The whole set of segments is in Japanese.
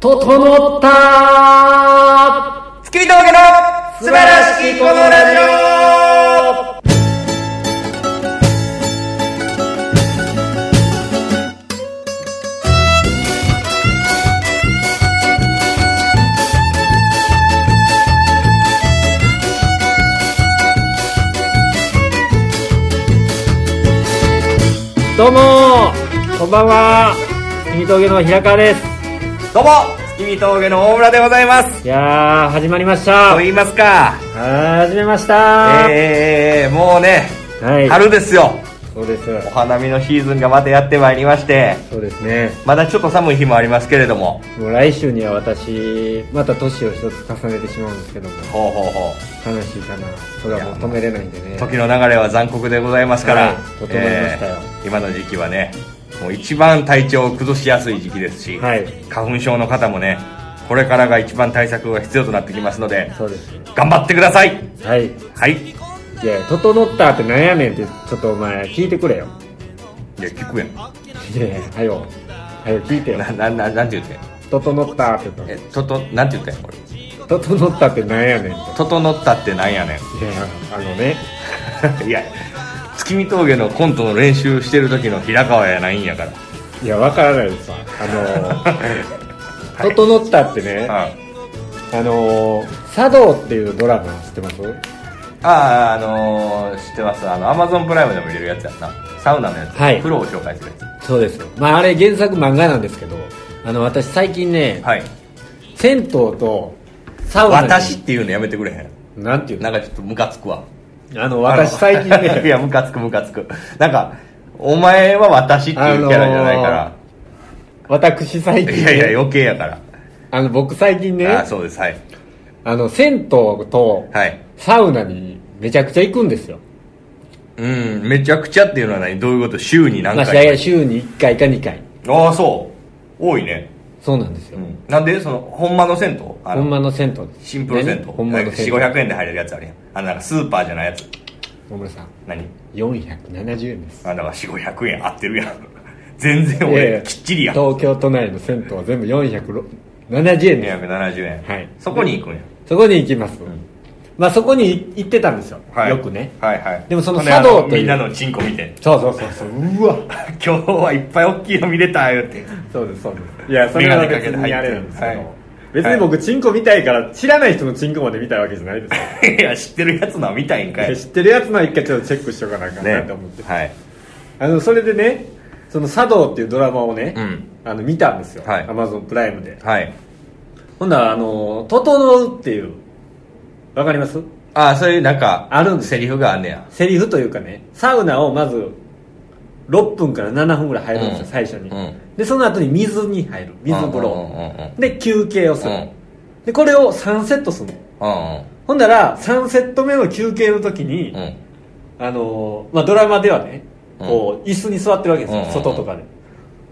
整った。月見峠の素晴らしきこのラジオ。どうもこんばんは。君峠の平川ですどうも月見峠の大村でございます。いやー始まりました。と言いますか。始めました。えー、もうねはい。春ですよ。そうです。お花見のシーズンがまたやってまいりましてそうですね。まだちょっと寒い日もありますけれども。もう来週には私また年を一つ重ねてしまうんですけども。ほうほうほ悲しいかな。それはもう止めれないんでね。う時の流れは残酷でございますから、はい整いましたよ。えー今の時期はねもう一番体調を崩しやすい時期ですし、はい。花粉症の方もねこれからが一番対策が必要となってきますのでそうです。頑張ってください。はい。はい。いや整ったってなんやねんってちょっとお前聞いてくれよ。いや聞くやん。いやいやはよはよ聞いてよ。ななななんて言ってん？整ったって言っえととなんて言ったんやこれ？た整ったってなんやねん整ったってなんやねん。いやあのね。いや月見峠のコントの練習してる時の平川やないんやから。いやわからないですわ。あの 整ったってねああの茶道っていうドラマ知ってます？ああのー、知ってます。あのアマゾンプライムでも見れるやつやんなサウナのやつ、はい。風呂を紹介するやそうですまああれ原作漫画なんですけどあの私最近ねつはい。銭湯とサウナに私っていうのやめてくれへん。なんていうの？なんかちょっとムカつくわあの私最近あの いねやムカつくムカつく。なんかお前は私っていうキャラじゃないから、私最近ね。いやいや余計やから、あの僕最近ね。あそうですはい。あの銭湯とはい。サウナにめちゃくちゃ行くんですよ。うんめちゃくちゃっていうのは何？どういうこと？週に何まあ回、大体週に1回か2回。ああそう。多いね、そうなんですよ、うん、なんで？そのほんまの銭湯？ほんまの銭湯。ですシンプル銭湯、ね。ほんまの銭湯。4500円で入れるやつあるやん。あのなんかスーパーじゃないやつ。大村さん。何？470円です。あだから4500円合ってるやん。全然俺やきっちりやん。東京都内の銭湯は全部470円です。470円、はい。そこに行くんや。そこに行きます、まあそこに行ってたんですよ、はい。よくね。はいはい。でもその茶道という。みんなのチンコ見て。そうそうそうそう。うわ今日はいっぱい大きいの見れた言うて。そうですそうです。いやそれは別にあれなんですけど、はい。別に僕チンコ見たいから知らない人のチンコまで見たいわけじゃないですよ。い。や知ってるやつのは見たいんかい。知ってるやつのは一回ちょっとチェックしとかなあかんなと思って、はい。あのそれでねその「茶道」っていうドラマをね、うん。あの見たんですよ、はい。アマゾンプライムで。はい。ほんならあの「整う」っていうわかります？ああそういうなんかあるんです。セリフがあんねや。セリフというかねサウナをまず6分から7分ぐらい入るんですよ、うん。最初に、うん。でその後に水に入る。水風呂、うんうんうんうんで休憩をする、うん。でこれを3セットするの。うんほんなら3セット目の休憩の時に、うん。うんあのーまあ、ドラマではねこう椅子に座ってるわけですよ、うんうんうん。外とかで。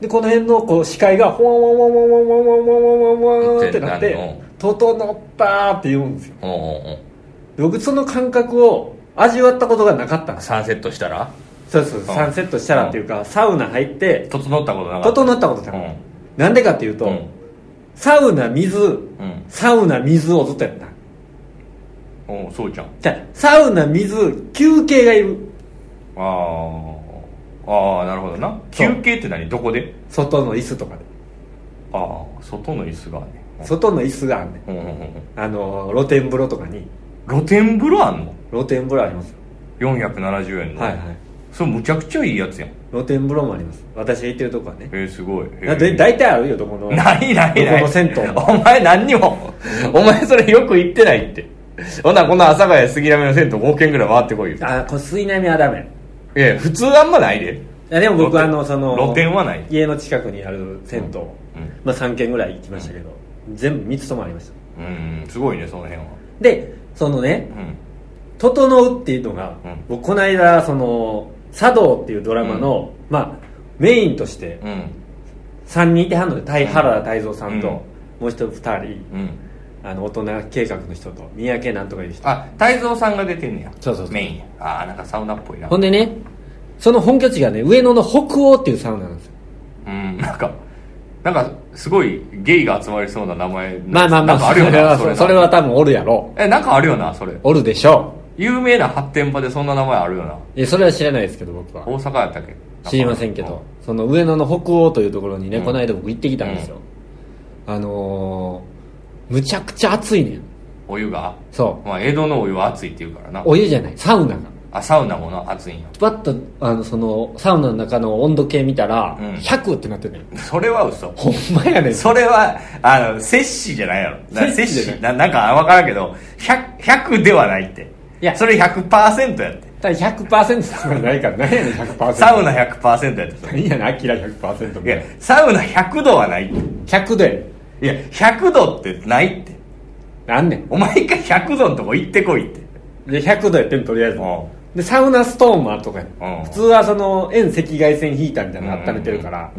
でこの辺のこう視界がほわんわんわんわんわんわんわんわんわんわんわんわんってなってうん「整った」って言うんですよ。うんうんうん。で僕その感覚を味わったことがなかったんです。3セットしたら？そうそう3セットしたらっていうか、サウナ入って整ったことなかった。整ったことなかった、うん。なんでかっていうと、うん。サウナ水うん。サウナ水をずっとやった。おうそうじゃん。じゃあサウナ水休憩がいる。ああああなるほどな。そう。休憩って何？どこで？外の椅子とかで。ああ外の椅子がね外の椅子があんねん。うんうんうんうん。あの露天風呂とかに。露天風呂あんの？露天風呂ありますよ。470円の。はいはい。それむちゃくちゃいいやつやん。露天風呂もあります。私が行ってるとこはね。えー、すごい。えだー大体あるよどこの。ないないない。どこの銭湯も。お前何にもお前それよく言ってないって。ほんならこの阿佐ヶ谷杉並の銭湯5軒ぐらい回ってこいよ。あこれ水波はダメ。いや普通あんまないで。いやでも僕あのその露天はない。家の近くにある銭湯、うん。まあ、3軒ぐらい行きましたけど、全部3つともありました。うんすごいねその辺は。でそのねうん「整う」っていうのが、うん。僕この間その「茶道」っていうドラマの、まあメインとしてうん。3人いてはんので太原田泰造さんと、うん。もう一人2人。うん。あの大人計画の人と三宅なんとかいう人。あ泰造さんが出てんねや。そうそうそう。メイン。やああなんかサウナっぽいな。ほんでねその本拠地がね上野の北欧っていうサウナなんですよ。うんなんかなんかすごいゲイが集まりそうな名前。まあまあまあなんかあるよそれはなれなそれは多分おるやろ。えなんかあるよなそれ。おるでしょ。有名な発展場でそんな名前あるよな。ういやそれは知らないですけど僕は。大阪やったっけ？知りませんけど。その上野の北欧というところにね、うん。この間僕行ってきたんですよ、あのー、むちゃくちゃ暑いねん。お湯が？そまあ江戸のお湯は熱いって言うからな。うお湯じゃない。サウナがあサウナもな熱いんやバッとあのそのサウナの中の温度計見たら、うん。100ってなってるね。んそれは嘘。ほんまやねん。それはあの摂氏じゃないやろ。な摂氏じゃなななんか分からんけど 100, 100ではないって。いや。それ100%やって。ただ100%とかないから何やねん100%サウナ100%やってそれ何やねんアキラ100%いやサウナ100度はないって。100でいや100度ってないって。なんねん。お前一回100度のとこ行ってこいって。で100度やってんとりあえず。うでサウナストーンもあるとか普通はその遠赤外線ヒーターみたいなの温めてるから、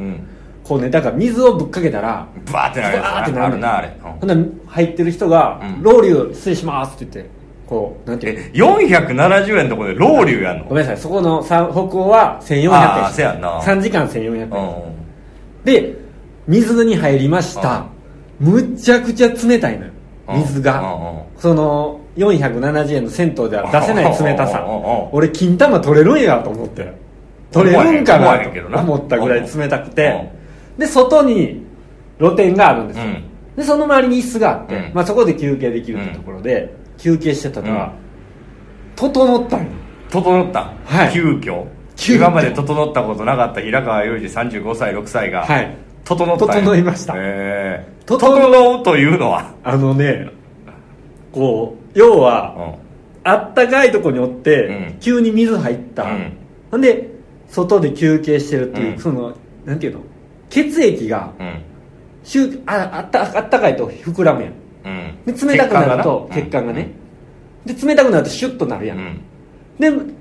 こうねだから水をぶっかけたらバーってなるやーってなるあるなあれ、ほんなら入ってる人がうん「ロウリュ失礼します」って言ってこうなんていうえ470円のとこでロウリュやんの？ごめんなさい。そこのさ北欧は1400あー円せやんな。3時間1400円。うん。で水に入りました。むっちゃくちゃ冷たいのよ。うん。水が。その470円の銭湯では出せない冷たさ。俺金玉取れるんやと思って。取れるんかなと思ったぐらい冷たくて。で外に露店があるんですよ。うん。でその周りに椅子があって、うん。まあ、そこで休憩できるってところで、休憩してたら、整ったんよ。整った、はい。急遽。今まで整ったことなかった平川裕二35歳6歳が、はい。整った整いました。へー。整整うというのは、あのねこう要は、うん。あったかいとこにおって、うん。急に水入った、うん。ほんで外で休憩してるっていう、うん。そのなんていうの？血液がうん。しゅああったあったかいと膨らむやん。うん。で冷たくなると血血管がね、で冷たくなるとシュッとなるや、うん。んで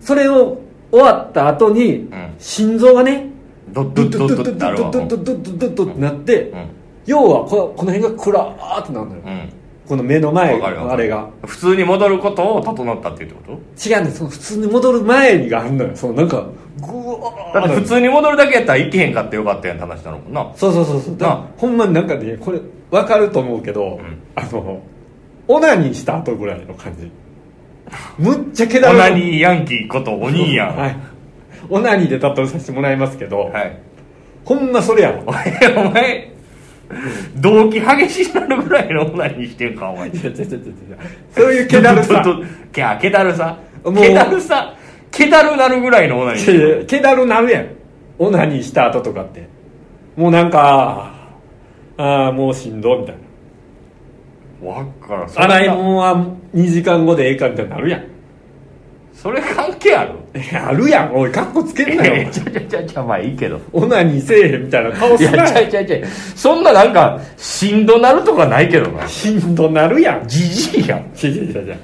それを終わった後に、ん。心臓がねドッドッドッドッドッドッドッドッドッドッドッドッドッってなって、うん要はここの辺がクラーってなるのよ、うんこの目の前あれが。普通に戻ることを整ったっていうってこ違うんですその普通に戻る前にがあるのよ。そのなんかグワー。とだって普通に戻るだけやったら行けへんかってよかったやんって話なのもんな。そうそうそうそう。だからなほんまになんかねこれ分かると思うけど、ん。あのオナニーした後ぐらいの感じ。むっちゃ気だオるナニーヤンキーことお兄やん。はい。オナニーで例えさせてもらいますけど、はい。ほんまそれやろお前お前動機激しくなるぐらいのオナニーしてんかお前。いや違う違う違う違う。そういう気だるさ。どどどけだるさ。もう。気だるさ。気だるなるぐらいのオナニー気だるなるやん。オナニーした後とかって。もうなんかああもうしんどみたいわっから洗い物は2時間後でええかみたいになるやんそれ関係ある？あるやん。おいカッコつけんなよ。ちゃちゃちゃちゃまあいいけど。オナニーせえへんみたいな顔いやすなよちゃちゃちゃそんななんかしんどなるとかないけどな。しんどなるやん。じじいやん。違う違う違う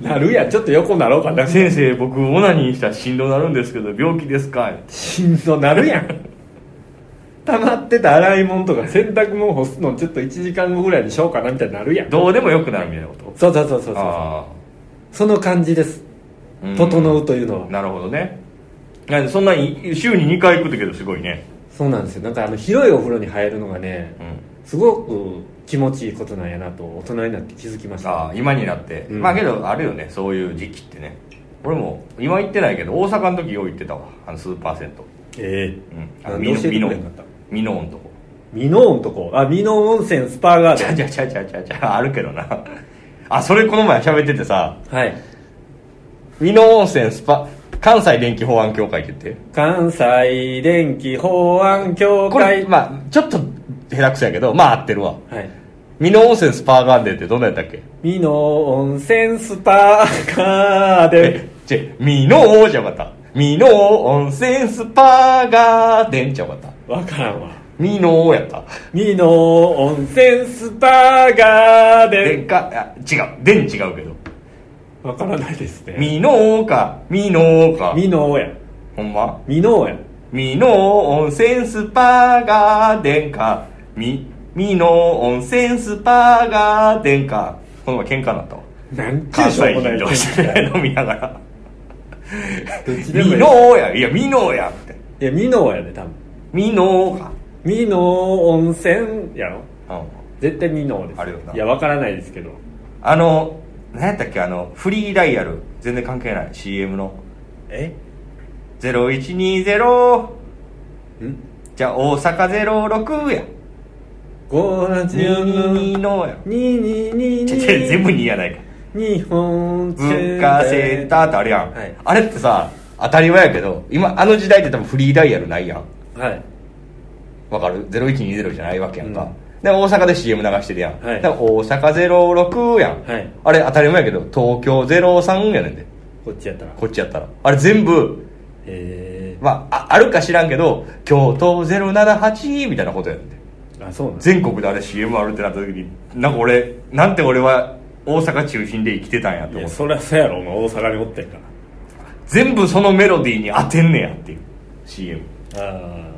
なるやん。ちょっと横なろうかな。先生僕オナニーしたらしんどなるんですけど病気ですかしんどなるやん。溜まってた洗い物とか洗濯物干すのちょっと1時間後ぐらいにしようかなみたいになるやん。どうでもよくなるみたいなこと？そうそうそうそうそう。あその感じです整うというのは。なるほどね。なんでそんなに週に2回行くってけどすごいね。そうなんですよ。なんかあの広いお風呂に入るのがねうん。すごく気持ちいいことなんやなと大人になって気づきました。ああ今になって、うん。まあけどあるよねそういう時期ってね。俺も今行ってないけど大阪の時よう行ってたわ。あのスーパー銭え湯えてくれ美濃へんかった？美濃んとこ。え美濃んとこ？あ美濃温泉スパーガーデン。ちゃちゃちゃちゃちゃ。あるけどな。あそれこの前喋っててさ。はい美濃温泉スパ関西電気保安協会って言って。関西電気保安協これ会まあちょっと下手くそやけどまあ合ってるわ。はい。美濃温泉スパーガーデンってどんなやったっけ？美濃温泉スパーガーデえちぇ美濃じゃよかった。美濃温泉スパーガーデンじゃよかった。ンわからんわ。美濃やった。美濃温泉スパーガーデン。でかあ違う。でん違うけどわからないですね。美濃か美濃か。美濃や。ほんま？美濃や。美濃温泉スパーガーデンか。み美濃温泉スパーガーデンか。この前喧嘩になったわ。なんて関しょうもない西人同士で飲みながら。どっちでもいい美濃や。いや美濃や。って。いや美濃やで多分。美濃か。美濃温泉やろ。うん。絶対美濃です。あるよないやわからないですけど。あの何やったっけ？あのフリーダイヤル。全然関係ない。CM の。え？0120ん？じゃあ大阪06や。5ラジオ22ののや。222ちょちょ全部2やないか。日本文化センターってあるやん、はい。あれってさ当たり前やけど今あの時代って多分フリーダイヤルないやん。はい。わかる？0120じゃないわけやんか、で大阪で CM 流してるやん、はい。だから大阪06やん、はい。あれ当たり前やけど東京03やねんで。こっちやったら。こっちやったら。あれ全部へまあああるか知らんけど京都078みたいなことやねんで。えあそうなん全国であれ CM あるってなった時になんか俺なんて俺は大阪中心で生きてたんやと思って。そりゃそうやろお前大阪におってんから。全部そのメロディーに当てんねやっていう CM あ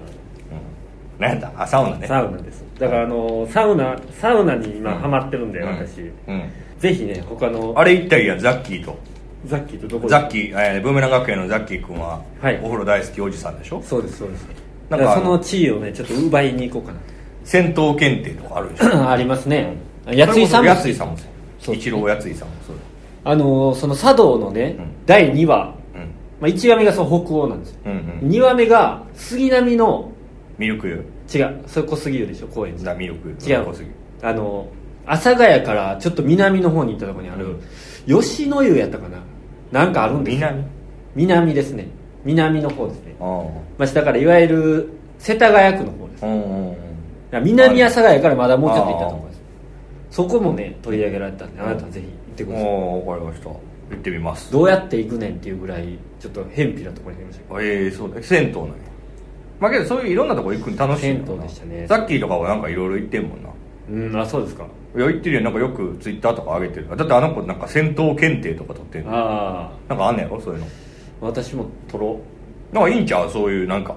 何やったあサウナね。あサウナです。だからあのサウナサウナに今うん。ハマってるんで、うん。私。うん。ぜひね他のあれ行ったらいいやんザッキーと。ザッキーとどこでザッキー、えーブーメラン学園のザッキー君は、はい。お風呂大好きおじさんでしょ？そうですそうです。なんかだからその地位をねちょっと奪いに行こうかな。戦闘検定とかあるでしょ？ありますね。やついさんも。やついさんもそそう。う一郎やついさんもそうあのその茶道のね、うん。第2話、うん。まあ、1話目がその北欧なんですよ、うんうん。2話目が杉並のミルク湯違う。それ小杉湯でしょ高円寺。ザミルク湯違うあの阿佐ヶ谷からちょっと南の方に行ったところにある、吉野湯やったかな？なんかあるんですよ。南？南ですね。南の方ですね。あまあだからいわゆる世田谷区の方です。あうんうんうん。だから南阿佐ヶ谷からまだもうちょっと行ったところです。そこもね取り上げられたんであなたぜひ行ってください。おお分かりました。行ってみます。どうやって行くねんっていうぐらいちょっと偏僻なところにありましたええそうだ銭湯なんやまあけどそういういろんなとこ行くの楽しい銭湯でしたね。ザッキーとかはなんかいろいろ行ってんもんな。うんあそうですか。いや行ってるやん。なんかよくツイッターとか上げてる。だってあの子なんか戦闘検定とか取ってんの。あなんかあんねやろ？そういうの。あ私も取ろなんかいいんちゃう？そういうなんか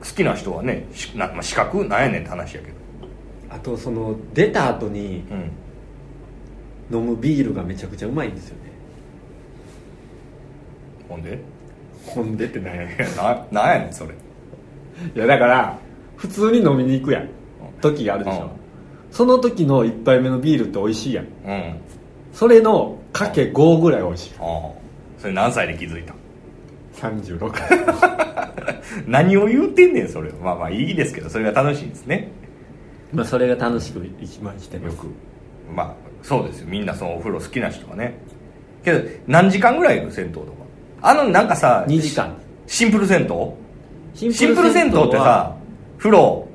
好きな人はね。しな、まあ、資格なんやねんって話やけど。うあとその出た後にうん。飲むビールがめちゃくちゃうまいんですよね。ほんで？ほんでってなんやねいやななんやねんそれ。んいやだから普通に飲みに行くやん。時があるでしょ、うん。その時の一杯目のビールって美味しいやん。うん。あそれのかけ5ぐらい美味しい。あそれ何歳で気づいた？36 何を言うてんねんそれ。まあまあいいですけどそれが楽しいんですね。まあそれが楽しく一番してます。よく。まあそうですよ。みんなそのお風呂好きな人はね。けど何時間ぐらいいる銭湯とか？あのなんかさ2時間。シンプル銭湯？シシンプル銭湯ってはさ風呂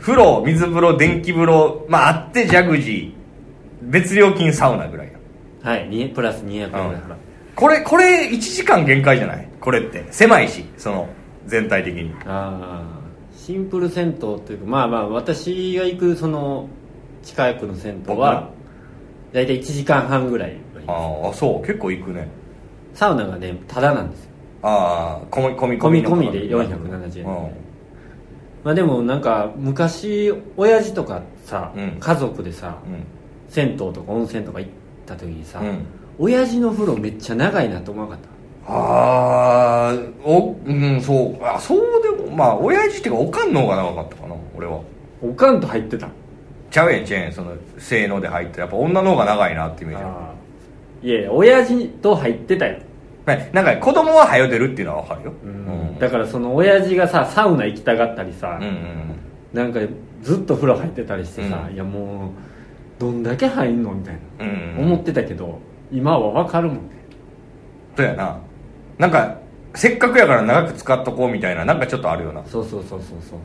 風呂水風呂電気風呂まああってジャグジー別料金サウナぐらいや。はいにプラス200円ぐらい払うこれこれ1時間限界じゃない？これって。狭いしその全体的に。ああシンプル銭湯というかまあまあ私が行くその近くの銭湯は大体1時間半ぐらいああそう。結構行くね。サウナがねタダなんですよああ込み込み込みの込みで470円。うん。まあでもなんか昔親父とかさ、うん。家族でさうん。銭湯とか温泉とか行った時にさ、うん。親父の風呂めっちゃ長いなと思わなかった？ああおうんそう。あそうでもまあ親父っていうかおかんの方が長かったかな俺は。おかんと入ってた？ちゃうやんちゃうやん。その性能で入ってやっぱ女の方が長いなってイメージある。あー。いやいや親父と入ってたよ、はいなんか子供は早出るっていうのは分かるよ。うん。だからその親父がさサウナ行きたがったりさ、うんうんなんかずっと風呂入ってたりしてさ、うん。いやもうどんだけ入んのみたいな、うんうん思ってたけど今は分かるもん。ねそうやな。なんかせっかくやから長く使っとこうみたいななんかちょっとあるよな。そうそうそうそうそう。そう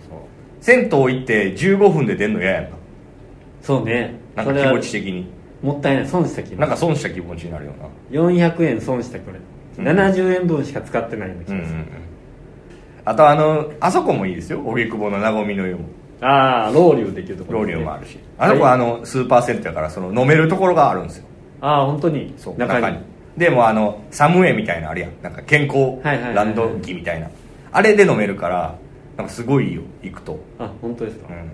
銭湯行って15分で出んの嫌やんな。そうね。なんか気持ち的に。もったいない。損した気分なんか損した気持ちになるよな。400円損したこれ、うん70円分しか使ってないような気がする、うんうんうん。あとあのあそこもいいですよ。荻窪のなごみの湯も。ああロウリュできるところロウリュもあるし。あそこはあのスーパー銭湯やからその飲めるところがあるんですよ。ああ本当に。そう中に。でもあのサムエみたいなのあるやん。なんか健康ランド着みたいな。あれで飲めるからなんかすごいよ行くと。あ本当ですか、うん。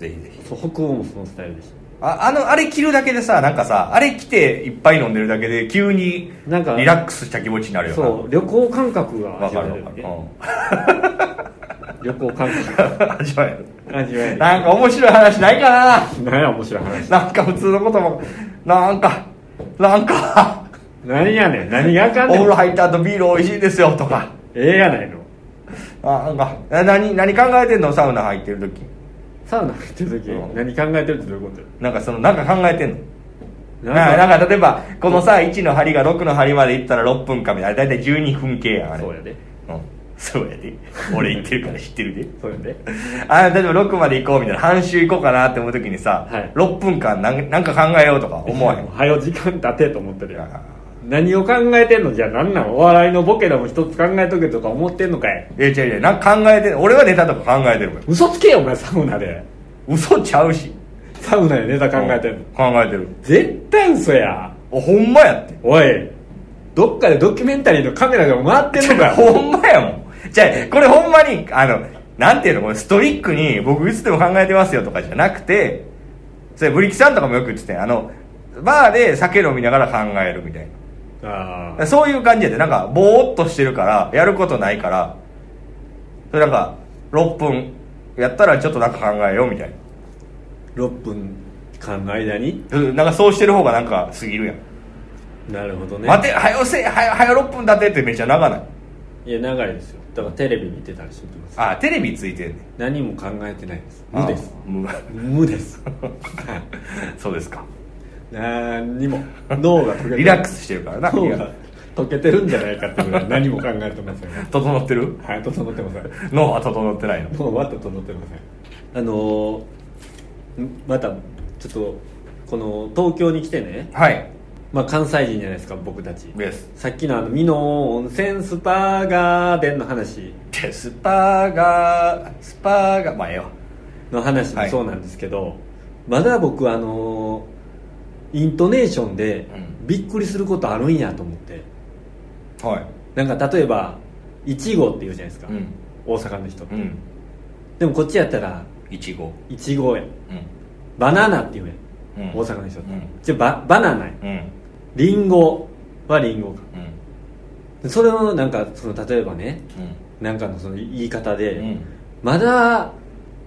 ぜひぜひ。そう北欧もそのスタイルでしああのあれ着るだけでさなんかさあれ着ていっぱい飲んでるだけで急になんかリラックスした気持ちになるたよな。そう旅行感覚がわ味わえる。かるわかる、ね。うん。旅旅行感覚。味わえる。味わえる。なんか面白い話ないかな？何や面白い話。なんか普通のこともなんかなんか。何やねん。何があかんねん。お風呂入った後ビール美味しいですよとか。ええやないの。あなんかえ何何考えてんの？サウナ入ってる時サウナ入ってる時、うん。何考えてるってどういうことなんかそのなんか考えてんの？ななんか例えばこのさ1の針が6の針までいったら6分間みたいな。大体12分計やんあれ。そうやで。うん。そうやで。俺言ってるから知ってるで。そうやで。あ例えば6まで行こうみたいな。半周行こうかなって思う時にさ、はい。6分間なんなんか考えようとか思わへん？はよ時間経てと思ってるよあ何を考えてんの？じゃあ何なのお笑いのボケでも一つ考えとけとか思ってんのかい？いや違う違う。なんか考えて俺はネタとか考えてるから嘘つけよお前サウナで。嘘ちゃうし。サウナでネタ考えてんの？考えてる。絶対嘘や。おほんまやって。おいどっかでドキュメンタリーのカメラが回ってんのかよ。ほんまやもん。じゃあこれほんまにあのなんていうの？これストイックに僕いつでも考えてますよとかじゃなくてそれブリキさんとかもよく言ってたよあのバーで酒飲みながら考えるみたいあなそういう感じやで。なんかぼーっとしてるからやることないから。それなんか6分やったらちょっとなんか考えようみたい6分間の間になうんなんかそうしてる方がなんか過ぎるやん、なるほどね。待てはよせはよはよ6分だってってめっちゃ長ない。いや長いですよ。だからテレビ見てたりしてます。あテレビついてんねん。何も考えてないです。無です。あ無。無です。はい。そうですか何にも。脳がリラックスしてるからな脳が。溶けてるんじゃないかってぐらい何も考えてません整ってる？はい整ってません。脳は整ってないの？もうまた整ってません。あのーんまたちょっとこの東京に来てね、はい。まあ、関西人じゃないですか僕たち。です。さっきのあの美濃温泉スパガーデンの話。でスパーガースパーガーまあええわ。の話もそうなんですけど、まだ僕あのーイントネーションでうん。びっくりすることあるんやと思って。はい。なんか例えば「いちご」って言うじゃないですか、うん。大阪の人って、うん。でもこっちやったらいちご「いちご」や。うん。バナナって言うやん、うん。大阪の人って、うん。じゃあババナナや。うん。リンゴはリンゴか。それをなんかその例えばねうん。なんかのその言い方で、うん。まだ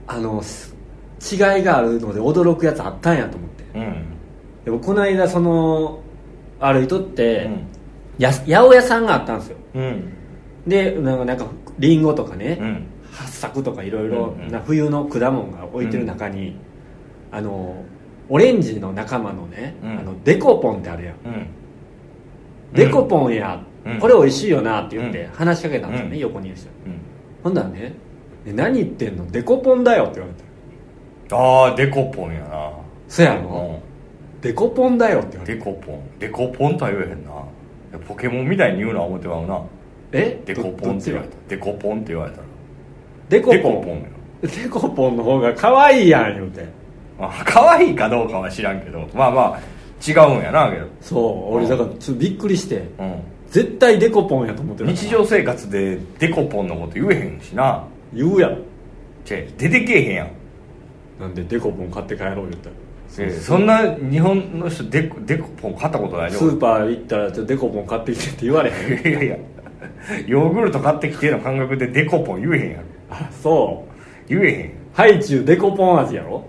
あのす違いがあるので驚くやつあったんやと思って。うんでもこの間その歩いとって、うん。や八百屋さんがあったんですよ。うん。でなんかなんかリンゴとかね、うん。八作とかいろいろ冬の果物が置いてる中に、あのオレンジの仲間のね、うん。あのデコポンってあるやん、うん。デコポンや、うん。これ美味しいよなって言ってうん。話しかけたんですよね、うん。横にいる人。うん。ほんだらねえ何言ってんの？デコポンだよって言われて。ああデコポンやな。そやろ、デコポンだよって言われて。デコポン。デコポンとは言えへんな。ポケモンみたいに言うのは思ってまうな。え？デコポンって言われた。デコポンって言われたら。デコポン。デコポンやデコポンの方が可愛いやん言うて。あ可愛いかどうかは知らんけど。まあまあ違うんやなけどそう俺だからちょっとびっくりして。うん。絶対デコポンやと思ってる。日常生活でデコポンのこと言えへんしな。言うやん。ちぇ出てけえへんやん。なんでデコポン買って帰ろう言ったらええ。そんな日本の人デコデコポン買ったことないでスーパー行ったらちょっとデコポン買ってきてって言われへん。俺 いやいや。ヨーグルト買ってきての感覚でデコポン言えへんやろ。あそう。言えへん。ハイチュウデコポン味やろ？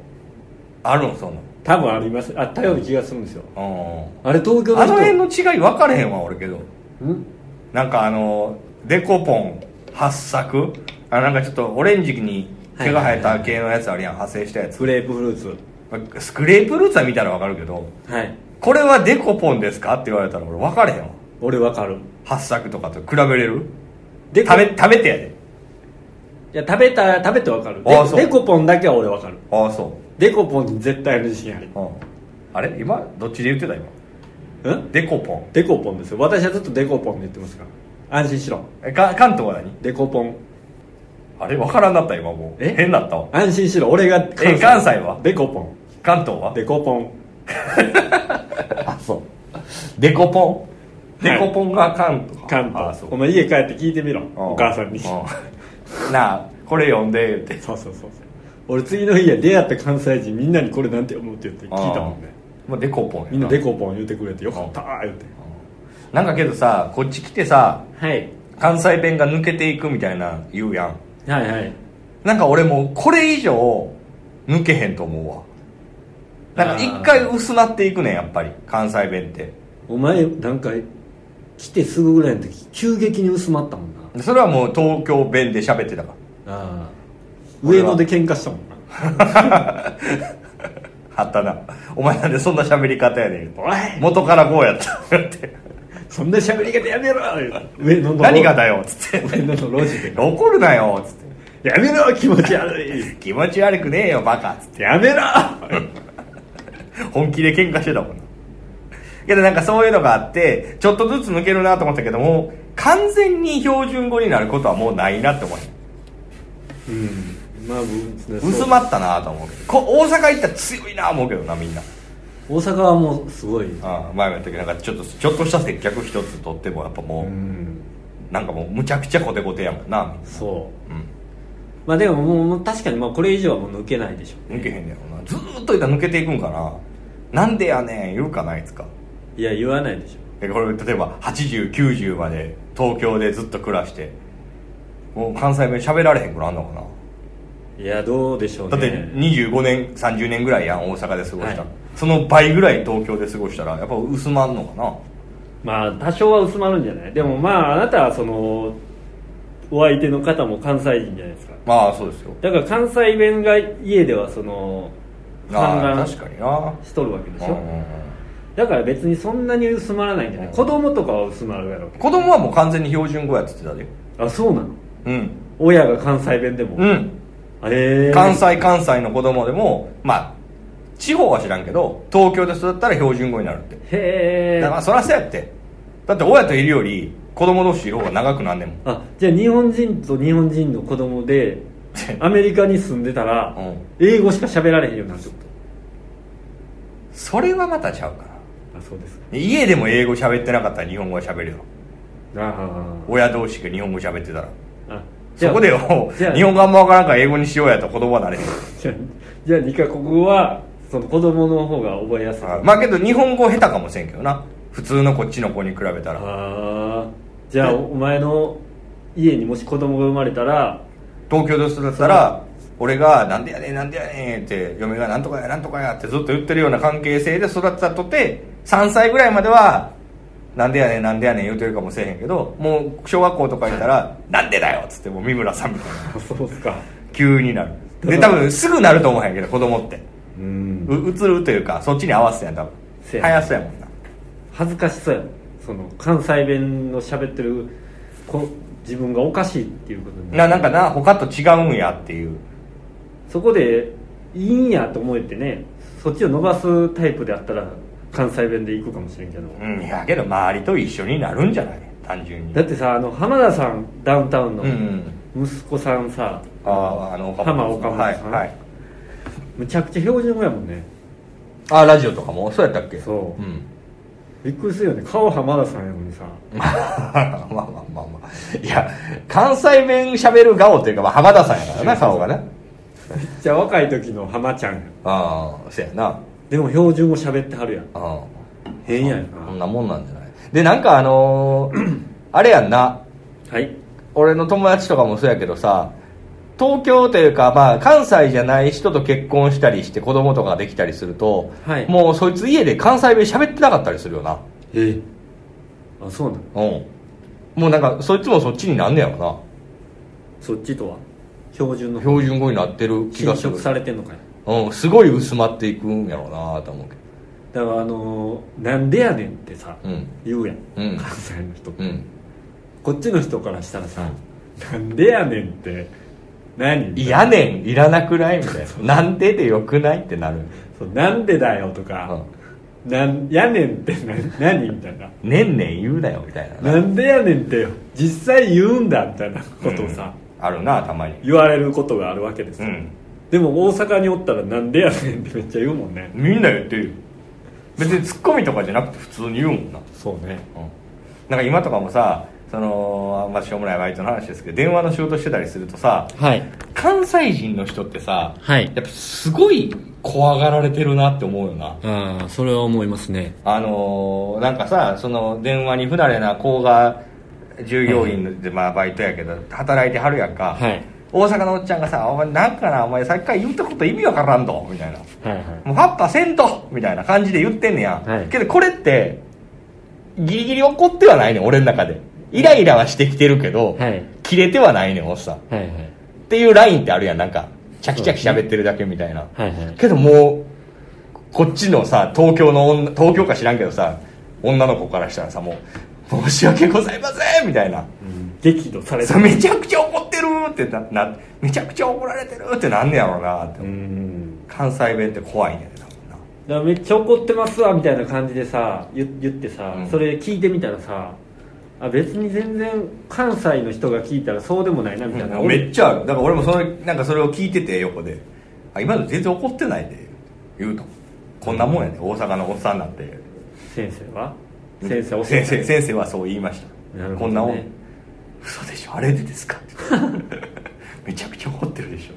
あるんそんな。ん多分あります。あったような気がするんですよ。うん。あれ東京の人。あの辺の違い分かれへんわ俺けど。ん？なんかあのデコポン八作？あなんかちょっとオレンジに毛が生えた系のやつあるやん。派生したやつ。グレープフルーツスクレープフルーツは見たら分かるけどはい。これはデコポンですかって言われたら俺分かれへんわ。俺わかる。八作とかと比べれる？デコ食べ食べてやで。いや食べた食べてわかる。あそう。デデコポンだけは俺わかる。ああそデコポンに絶対の自信ありう、うん、あれ？今どっちで言ってた？今。んデコポン。デコポンですよ。私はずっとデコポンで言ってますから。安心しろ。えか関東は何？デコポン。あれ？分からんなった今もう。え？変だったわ。安心しろ。俺がえ関西は？デコポン関東は？デコポン。あそう。デコポン？はい。デコポンが関東。関東。お前家帰って聞いてみろ。うん。お母さんに。なあこれ読んで言って。そうそうそう俺次の日や出会った関西人みんなにこれなんて思うって言って聞いたもんね。もうデコポンやみんなデコポン言ってくれてよかったー言って。なんかけどさこっち来てさはい。関西弁が抜けていくみたいな言うやん。はいはい。なんか俺もうこれ以上抜けへんと思うわなんか一回薄なっていくねんやっぱり関西弁って。お前なんか来てすぐぐらいの時急激に薄まったもんな。それはもう東京弁で喋ってたか。ああ。上野で喧嘩したもんな。らあったな。お前なんでそんな喋り方やねん。おい。元からこうやった。ってそんな喋り方やめろ。上野の何がだよっつって。上野の路地で。怒るなよっつって。やめろ気持ち悪い。気持ち悪くねえよバカ。っつって。やめろ本気で喧嘩してたもん。なけどなんかそういうのがあってちょっとずつ抜けるなと思ったけども完全に標準語になることはもうないなって思う。うん。まあ薄まったなと思うけど。こ大阪行ったら強いな思うけどなみんな。大阪はもうすごい。ああ前も言ったけどなんかちょっとちょっとした接客一つとってもやっぱもう、うん。なんかもうむちゃくちゃコテコテやもんな。そう。うんまあでももう確かにまあこれ以上はもう抜けないでしょ抜けへんねやろな。ずーっといたら抜けていくんかななんでやねん言うかないつか。いや言わないでしょえこれ例えば8090まで東京でずっと暮らしてもう関西弁喋られへんくなんのかな。いやどうでしょうね。だって25年30年ぐらいやん大阪で過ごした。ら、はい。その倍ぐらい東京で過ごしたらやっぱ薄まんのかな。まあ多少は薄まるんじゃない？でもまああなたはそのお相手の方も関西人じゃないですか。まあそうですよ。だから関西弁が家ではそのああ氾濫確かにな。しとるわけでしょ。うんうんうん。だから別にそんなに薄まらないんじゃない。うん。子供とかは薄まるやろ子供はもう完全に標準語やってたで。どあそうなの？うん。親が関西弁でも？うん。ええ関西関西の子供でもまあ地方は知らんけど東京で育ったら標準語になるって。へえだからまあそらそうやって。だって親といるより子供同士いる方が長くなんねんも。んあじゃあ日本人と日本人の子供で アメリカに住んでたら、うん。英語しか喋られへんようになるってこそれはまたちゃうかな。とあそうですか。家でも英語喋ってなかったら日本語は喋るよあ親同士が日本語喋ってたら。ああじゃあそこでよじゃあ日本語あんま分からんから英語にしようやと子供はなれへん。じゃあじゃあ2カ国語はその子供の方が覚えやすいあまあけど日本語下手かもしれんけどな普通のこっちの子に比べたらああじゃあお前の家にもし子供が生まれたら東京で育ったら俺が「なんでやねんなんでやねん」って嫁が「なんとかやなんとかや」ってずっと言ってるような関係性で育ったとて3歳ぐらいまでは「なんでやねんなんでやねん」言うてるかもしれへんけどもう小学校とか行ったら「なんでだよ」っつってもう三村さんみたいな。あそうっすか。急になる。で多分すぐなると思うんやけど子供って。うん。う移るというかそっちに合わせてやん多分。早そうやもんな。恥ずかしそうやもんその関西弁の喋ってる子自分がおかしいっていうことにななんかな他と違うんやっていう。そこでいいんやと思えてねそっちを伸ばすタイプであったら関西弁で行くかもしれんけど、うんいやけど周りと一緒になるんじゃない？単純に。だってさあの浜田さんダウンタウンのうんうん。息子さんさ、あああの浜岡本さん、はいはい。むちゃくちゃ標準語やもんね。あラジオとかも？そうやったっけ？そう。うんびっくりするよね。顔浜田さんやのにさ。まあまあまあまあ。まあいや関西弁喋る顔っていうか、まあ、浜田さんやからな顔がねめっちゃ若い時の浜ちゃんや。ああそうやな。でも標準語喋ってはるやん。あ変やんそんなもんなんじゃない。でなんかあのー あれやんな。はい。俺の友達とかもそうやけどさ東京というか、まあ、関西じゃない人と結婚したりして子供とかができたりすると、はい。もうそいつ家で関西弁喋ってなかったりするよな。えあそうなのうん。もうなんかそいつもそっちになんねやろな。そっちとは？標準の。方標準語になってる気がする。されてんのかいうん。すごい薄まっていくんやろうなと思うけだからあのーなんでやねんってさ、うん。言うやん、うん。関西の人うん。こっちの人からしたらさ、なんでやねんって何？いやねんいらなくない？みたいな。なんででよくない？ってなる。そうなんでだよとか、なんやねんってな何？みたいな。ねんねん言うなよみたいな。なんでやねんって実際言うんだみたいなことをさ、あるなたまに。言われることがあるわけですよ、うん。でも大阪におったらなんでやねんってめっちゃ言うもんね。みんな言ってるよ。別にツッコミとかじゃなくて普通に言うもんな。そうね。うん。なんか今とかもさそのあんましょうもないバイトの話ですけど電話の仕事してたりするとさはい。関西人の人ってさはい。やっぱすごい怖がられてるなって思うよな。ああそれは思いますね。あのーなんかさその電話に不慣れな子が従業員で、まあバイトやけど働いてはるやんか、はい。大阪のおっちゃんがさ「お前なんかなお前さっきから言ったこと意味わからんと」みたいな。はいはい「もうパッパせんと」みたいな感じで言ってんねや、はい。けどこれってギリギリ怒ってはないねん俺の中でイライラはしてきてるけど、はい。切れてはないねんおっさん。っはいはい。ていうラインってあるやん。なんかチャキチャキ喋ってるだけみたいな、はいはい。けどもうこっちのさ東京の女東京か知らんけどさ女の子からしたらさもう「申し訳ございません」みたいな。うん。激怒されそうめちゃくちゃ怒ってるってななめちゃくちゃ怒られてるってなんねやろうなって、うん。関西弁って怖いねだからめっちゃ怒ってますわみたいな感じでさ言言ってさ、うん。それ聞いてみたらさあ別に全然関西の人が聞いたらそうでもないなみたいな、めっちゃある。だから俺もそれなんかそれを聞いてて横で「あ今の全然怒ってないで」言うと。こんなもんやね大阪のおっさんなんて。先生は？先生先生先生はそう言いました、ね。こんなもん。嘘でしょ。あれでですかめちゃくちゃ怒ってるでし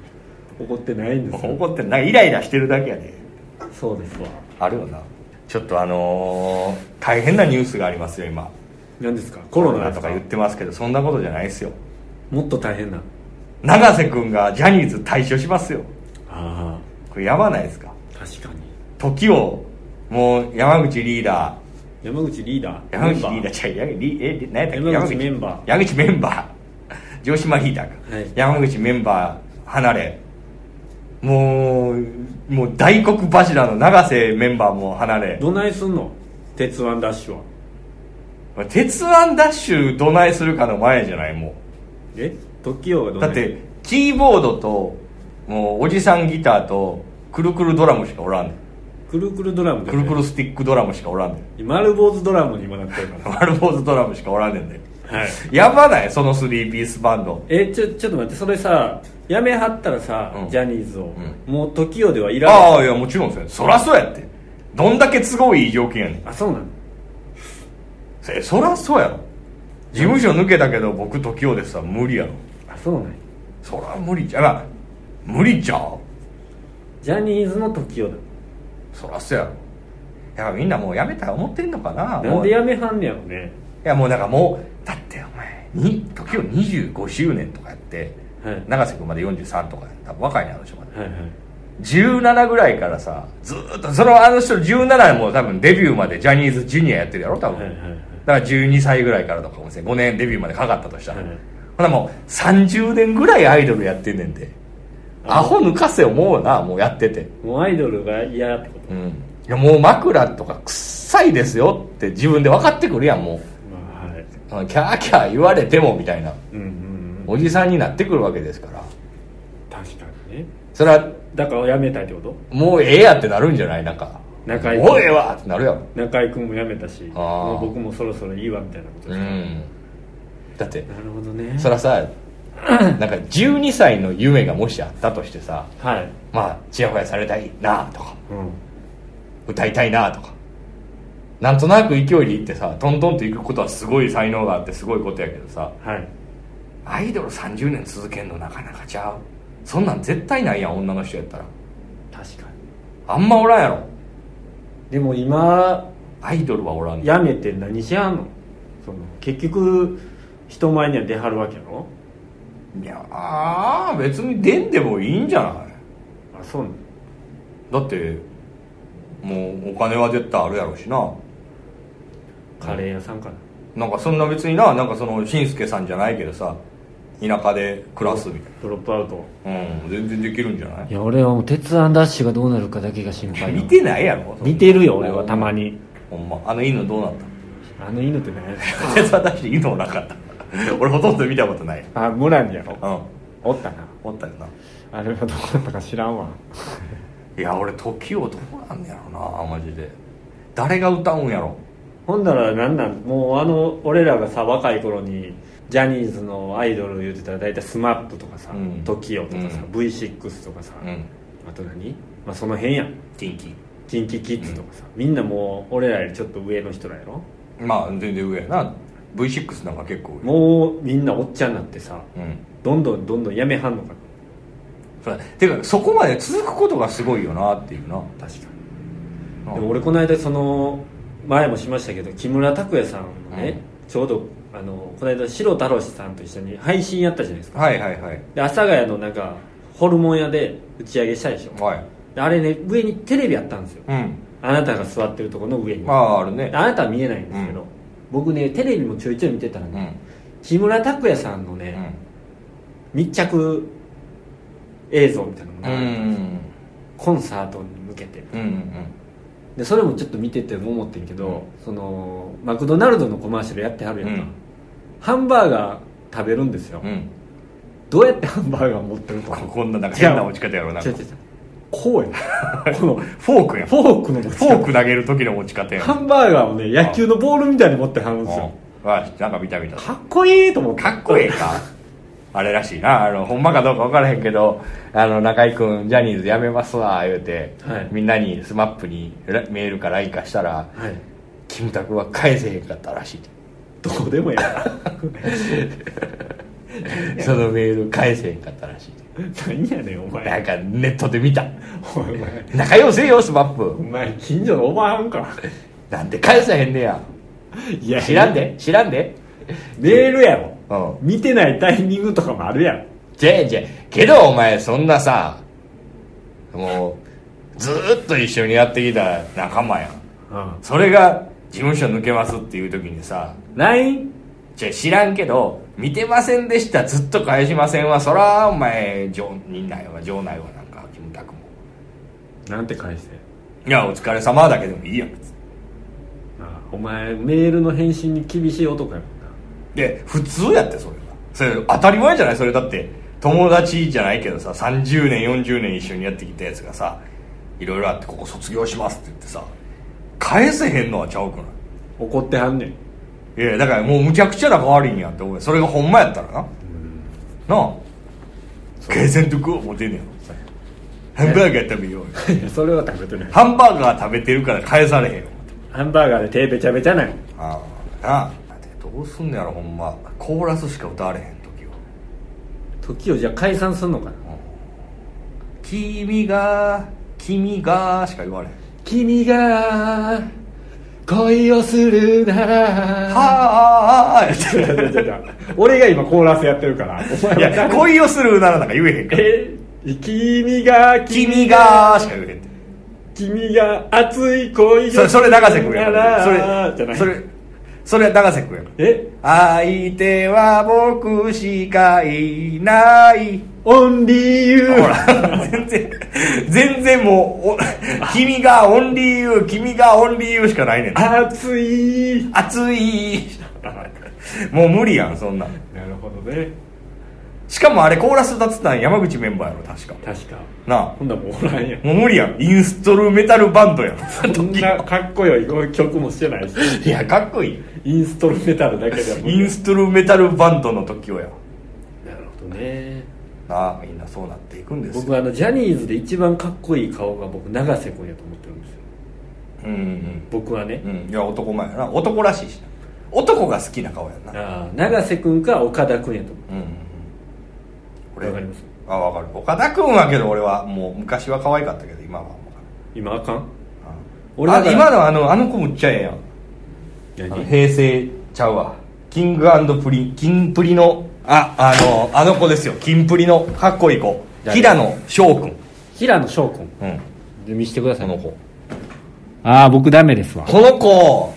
怒ってないんです怒ってるなんかイライラしてるだけやで。そうですわ。あるよな。ちょっとあのー大変なニュースがありますよ今何ですか？コロナとか言ってますけどそんなことじゃないですよ。もっと大変な？永瀬君がジャニーズ退所しますよ。あこれやばないですか？あ確かに。時をもう山口リーダー。山口リーダー？山口リーダーちゃうやリえり何やったっけ？山口メンバー。山口メンバー。城島リーダー。か、はい。山口メンバー離れ。もうもう大黒柱の永瀬メンバーも離れ。どないすんの？鉄腕ダッシュは鉄腕ダッシュどないするかの前じゃないもえ？時用がどないうだってキーボードともうおじさんギターとくるくるドラムしかおらんねん。くるくるドラムでくるくるスティックドラムしかおらんねん。丸坊主ドラムにもなってるから。丸坊主ドラムしかおらんねんで。はい。やばない？その3ピースバンド。えちょちょっと待ってそれさやめはったらさ、うん。ジャニーズを、うもう時用ではいらない。ああいやもちろんですよそらそうやって。どんだけ都合いい条件やねん。あそうなの？えそらそうやろ。事務所抜けたけど僕時をですさ無理やろ。あそうなんや。そら無理じゃまあ無理じゃ。うジャニーズの時用だそらそうやろ。やっぱみんなもうやめたい思ってんのかな。なんもういでやめはんねやろね。やもうなんかもうだってお前に時を25周年とかやってはい。永瀬君まで43とかやった若いねあの人まで。はいはい17ぐらいからさずーっとそのあの人17も多分デビューまでジャニーズジュニアやってるやろ多分、はいはいはい。だから12歳ぐらいからとかも5年デビューまでかかったとしたら、はいほなもう30年ぐらいアイドルやってんねんでアホ抜かせ思うなもうやってて。もうアイドルが嫌ってこうん。いやもう枕とか臭いですよって自分で分かってくるやんもとまあはい。キャーキャー言われてもみたいな。うんうんうん。おじさんになってくるわけですから。確かにね。それはだからやめたいってこと？もうええやってなるんじゃない？なんか中居もうええわってなるやろ中居君も辞めたしあー。もう僕もそろそろいいわみたいなことうですかん。だってなるほどね。そらさ なんか12歳の夢がもしあったとしてさはい。まあちやほやされたいなとかうん。歌いたいなとかなんとなく勢いでいってさトントンといくことはすごい才能があってすごいことやけどさはい。アイドル30年続けんのなかなかちゃう？そんなん絶対ないやん女の人やったら。確かに。あんまおらんやろ。でも今アイドルはおらんねん。辞めて何しはんの？その結局人前には出はるわけやろ？いやあー別に出んでもいいんじゃない。あそうなのだってもうお金は絶対あるやろしな。カレー屋さんかな。なんかそんな別にななんかそのしんすけさんじゃないけどさ田舎で暮らすみたいドロップアウト。なうん全然できるんじゃない？いや俺はもう鉄腕ダッシュがどうなるかだけが心配見てないやろ見てるよ俺はたまに。ほんま。あの犬どうなっあの犬って何やた鉄私犬もなかった。俺ほとんど見たことない。あ村にやろ。うん。おったな。おったよな。あれはどうだったか知らんわ。いや俺時をどうなんねやろなマジで。誰が歌うんやろ。ほんならなんなんもうあの俺らがさ若い頃にジャニーズのアイドル言ってたら大体 SMAP とかさ、うん。TOKIO とかさ、うん。V6 とかさ、うん。あと何？まあその辺やん。ティン。キ KinKiKids とかさ、みんなもう俺らよりちょっと上の人らやろ？まあ全然上やな。V6 なんか結構上。もうみんなおっちゃんになってさうん。どんどんどんどんやめはんのかな。それてかそこまで続くことがすごいよなっていうな。確かうん。にでも俺この間その前もしましたけど木村拓哉さんのね、うん。ちょうどあのこの間白太郎さんと一緒に配信やったじゃないですか。はいはいはい。で阿佐ヶ谷のなんかホルモン屋で打ち上げしたでしょ。はい。であれね上にテレビあったんですよ。うん。あなたが座ってるところの上に。まああるね。であなたは見えないんですけど、うん。僕ねテレビもちょいちょい見てたらね、うん。木村拓哉さんのね、うん。密着映像みたいなのうが流れてるんですよ。んコンサートに向けて。うんうんでそれもちょっと見てて思ってんけど、そのマクドナルドのコマーシャルやってはるやんか、うんハンバーガー食べるんですよ、うん。どうやってハンバーガー持ってるとこんななんか変な持ち方やろな。う違う。違う。こうや。このフォークやん。フォークの持ちフォーク投げる時の持ち方やん。ハンバーガーをね野球のボールみたいに持ってはるんですよ。うんあなんか見た見た。かっこいいと思ってかっこええか。あれらしいな。あのほんまかどうか分からへんけどあの中居君ジャニーズ辞めますわ言うて、はい。みんなに SMAP にラメールか LINE かしたらはい。キムタクは返せへんかったらしいどうでもえ そのメール返せへんかったらしい。何やねんお前。なんかネットで見た。お前。仲良せよ SMAP お前近所のおばはんか。なんで返さへんねや。いや知らんで？知らんで？メールやろ。うん。見てないタイミングとかもあるやろじゃじゃけどお前そんなさもうずーっと一緒にやってきた仲間やん。うん。それが事務所抜けますっていう時にさ LINE じゃ知らんけど見てませんでしたずっと返しませんわ。そらお前場人内は場内はなんかキムタクも。なんて返せいやお疲れ様だけでもいいやんあお前メールの返信に厳しい男やもんな。で普通やってそれがそれ当たり前じゃない？それだって友達じゃないけどさ30年40年一緒にやってきたやつがさいろいろあってここ卒業しますって言ってさ返せへんのはちゃうくな。い怒ってはんねん。いやだからもうむちゃくちゃ仲悪いんやって思うそれがほんまやったらな、なあ。返せんとく思ってんねんハンバーガー食べようよ。それは食べてないハンバーガー食べてるから返されへんよ。ハンバーガーで手べちゃべちゃない。ああなあ。どうすんのやろほんま。コーラスしか歌われへん時は。時をじゃあ解散すんのかな。君が君がしか言われへん君が恋をするなら。はあ違う違う違う俺が今コーラスやってるから。いや恋をするならなんか言えへんから。え君が君がしか言えへんって。君が熱い恋をそれそれ永瀬君やそらじゃない。れそれそれは永瀬君や。え？相手は僕しかいない。オンリーユー。ほら。全然全然もうお君がオンリーユー君がオンリーユーしかないねん。熱い。熱い。もう無理やんそんなん。なるほどねしかもあれコーラス歌ってたん山口メンバーやろ確か。確か。なあ。ほんならもうおらんやん。もう無理やん。インストルメタルバンドやん。そんなかっこよい曲もしてないし。いやかっこいい。インストルメタルだけでは無理インストルメタルバンドの時をやなるほどね。なあみんなそうなっていくんですよ。僕あのジャニーズで一番かっこいい顔が僕永瀬君やと思ってるんですよ。うんうん。僕はね、うん。いや男前やな。男らしいしな。男が好きな顔やんな。ああ永瀬君か岡田君やと思うんうんうんうわかります。あ分かる。岡田君はけど俺はもう昔は可愛かったけど今は。もう今あかん？俺あ今のあのあの子むっちゃええやん。平成ちゃうわ。キングプリキンプリのああのあの子ですよ。キンプリのかっこいい子。誰平野翔君。平野翔君。うん。で見してくださこの子。ああ僕ダメですわ。この子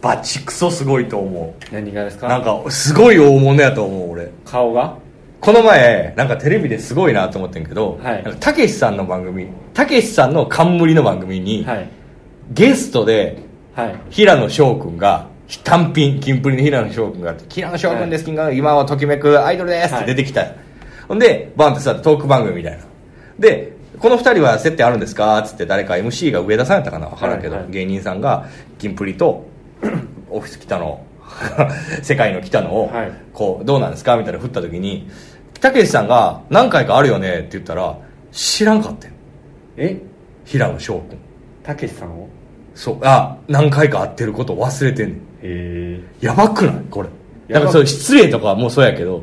バチクソすごいと思何がですか？うなんかすごい大物やと思う俺。顔が？この前なんかテレビですごいなと思ってんけどたけしさんの番組たけしさんの冠の番組に、はい。ゲストではい。平野翔君が単品キンプリの平野翔君が平野翔君です、金が今はときめくアイドルですって出てきた、ほんでバンってさトーク番組みたいな。でこの二人は接点あるんですか？っつって誰か MC が上田さんやったかな？分からんけど、はいはい。芸人さんがキンプリと オフィス来たの 世界の来たのを、はい。こうどうなんですか？みたいな振った時にたけしさんが「何回かあるよね」って言ったら知らんかったよえ？平野翔君。たけしさんを？そう。あ何回か会ってること忘れてんねん。へえやばくない？これ。からそう失礼とかはもうそうやけど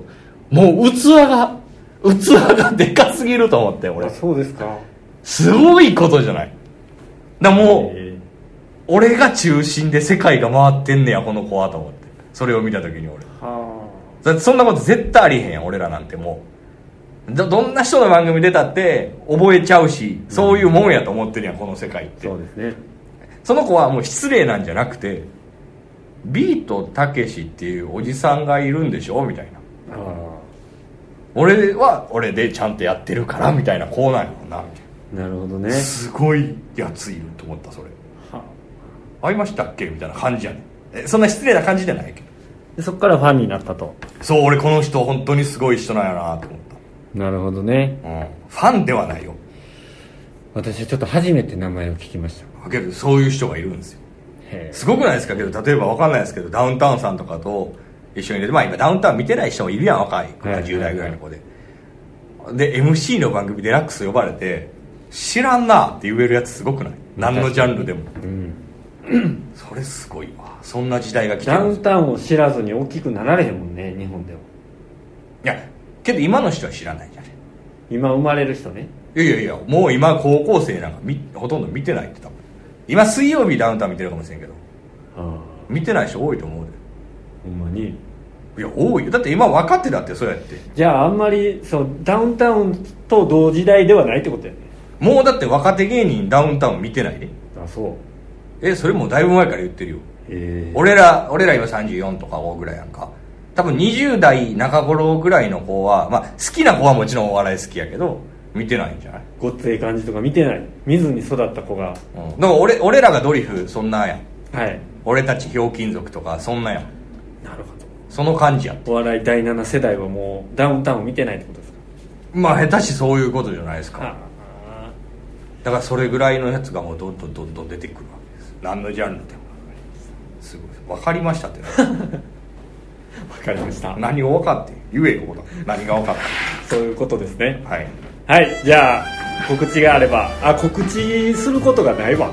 もう器が器がでかすぎると思って俺。あそうですか。すごいことじゃない？だもうへ俺が中心で世界が回ってんねやこの子はと思って。それを見た時に俺。はだってそんなこと絶対ありへん俺らなんてもう。どどんな人の番組出たって覚えちゃうしそういうもんやと思ってるやんこの世界って。そうですね。その子はもう失礼なんじゃなくてビートたけしっていうおじさんがいるんでしょ？みたいな。あ俺は俺でちゃんとやってるからみたいなこうなんやろなみたいあなるほどね。なすごいやついると思ったそれ。は。会いましたっけ？みたいな感じやねえそんな失礼な感じじゃないけどでそこからファンになったと。そう俺この人本当にすごい人なんやなと思っなるほどね。た、うん、ファンではないよ。私はちょっと初めて名前を聞きました。だけどそういう人がいるんですよ。へすごくないですか？けど例えば分かんないですけどダウンタウンさんとかと一緒に出てまあ今ダウンタウン見てない人もいるやん若い子がはい10代ぐらいの子で、で MC の番組デラックス呼ばれて知らんなって言えるやつすごくない？何のジャンルでも。うんそれすごいわ。そんな時代が来てダウンタウンを知らずに大きくなられへんもんね日本では。いやけど今の人は知らないじゃね今生まれる人ね。いやいやいやもう今高校生なんかみほとんど見てないって多分今水曜日ダウンタウン見てるかもしれんけど。ああ。見てない人多いと思うほんまに。でいや多い。よだって今分かってたってそうやって。じゃああんまりそうダウンタウンと同時代ではないってことやね。もうだって若手芸人ダウンタウン見てないで。あそうえそれもうだいぶ前から言ってるよ。俺ら俺ら今34とか5ぐらいやんか。多分20代中頃ぐらいの子はまあ好きな子はもちろんお笑い好きやけど見てないんじゃない、ごっつええ感じとか見てない。見ずに育った子が。うん、だから俺俺らがドリフそんなんやん。はい。俺たちひょうきん族とかそんなんやん。なるほその感じやお笑い第7世代はもうダウンタウン見てないってことですか？まあ下手しそういうことじゃないですか。あだからそれぐらいのやつがもうどんどんどんどん出てくるわ何のジャンルでもす。ごい分かりましたって。あ わかりました。何が分かって言えよほら何が分かっそういうことですね。たはい。はいじゃあ告知があれば。あ告知することがないわ。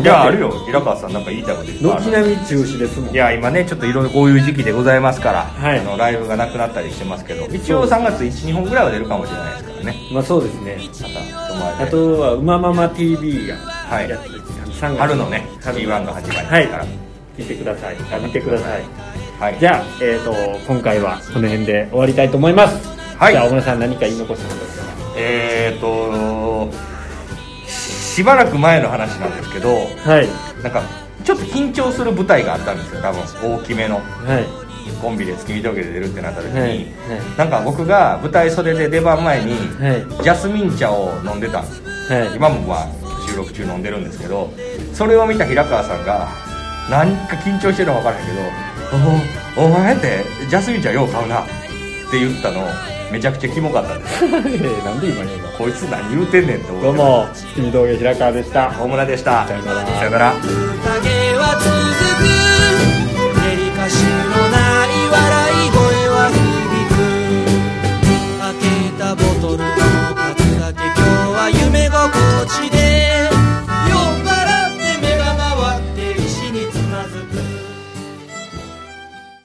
いやあるよ。平川さんなんか言いたいこといっぱいある。軒並み中止ですもん。いや今ねちょっといろいろこういう時期でございますから、はい。あのライブがなくなったりしてますけど一応。3月12本ぐらいは出るかもしれないですからね。まあそうですね。またあとは「うままま TV」がはい。やつですねあの3月春のね春 G1 が始まりますはい。から見てください。あ見てください。はい。じゃあ、えー、と今回はこの辺で終わりたいと思います。はい。じゃあ小村さん何か言い残したことですか？えーとしばらく前の話なんですけどはい。なんかちょっと緊張する舞台があったんですよ多分。大きめの。はい。コンビで月見峠で出るってなった時に、はい。はい。なんか僕が舞台袖で出番前に、はい。ジャスミン茶を飲んでたんですはい。今もまあ収録中飲んでるんですけどそれを見た平川さんが何か緊張してるの分からへんけど「おお前ってジャスミンちゃんよう買うな」って言ったのめちゃくちゃキモかったです。なんで今ね今こいつ何言うてんねんって思ってどうも君峠平川でした。大村でした。さよなら。さよなら。のの今心地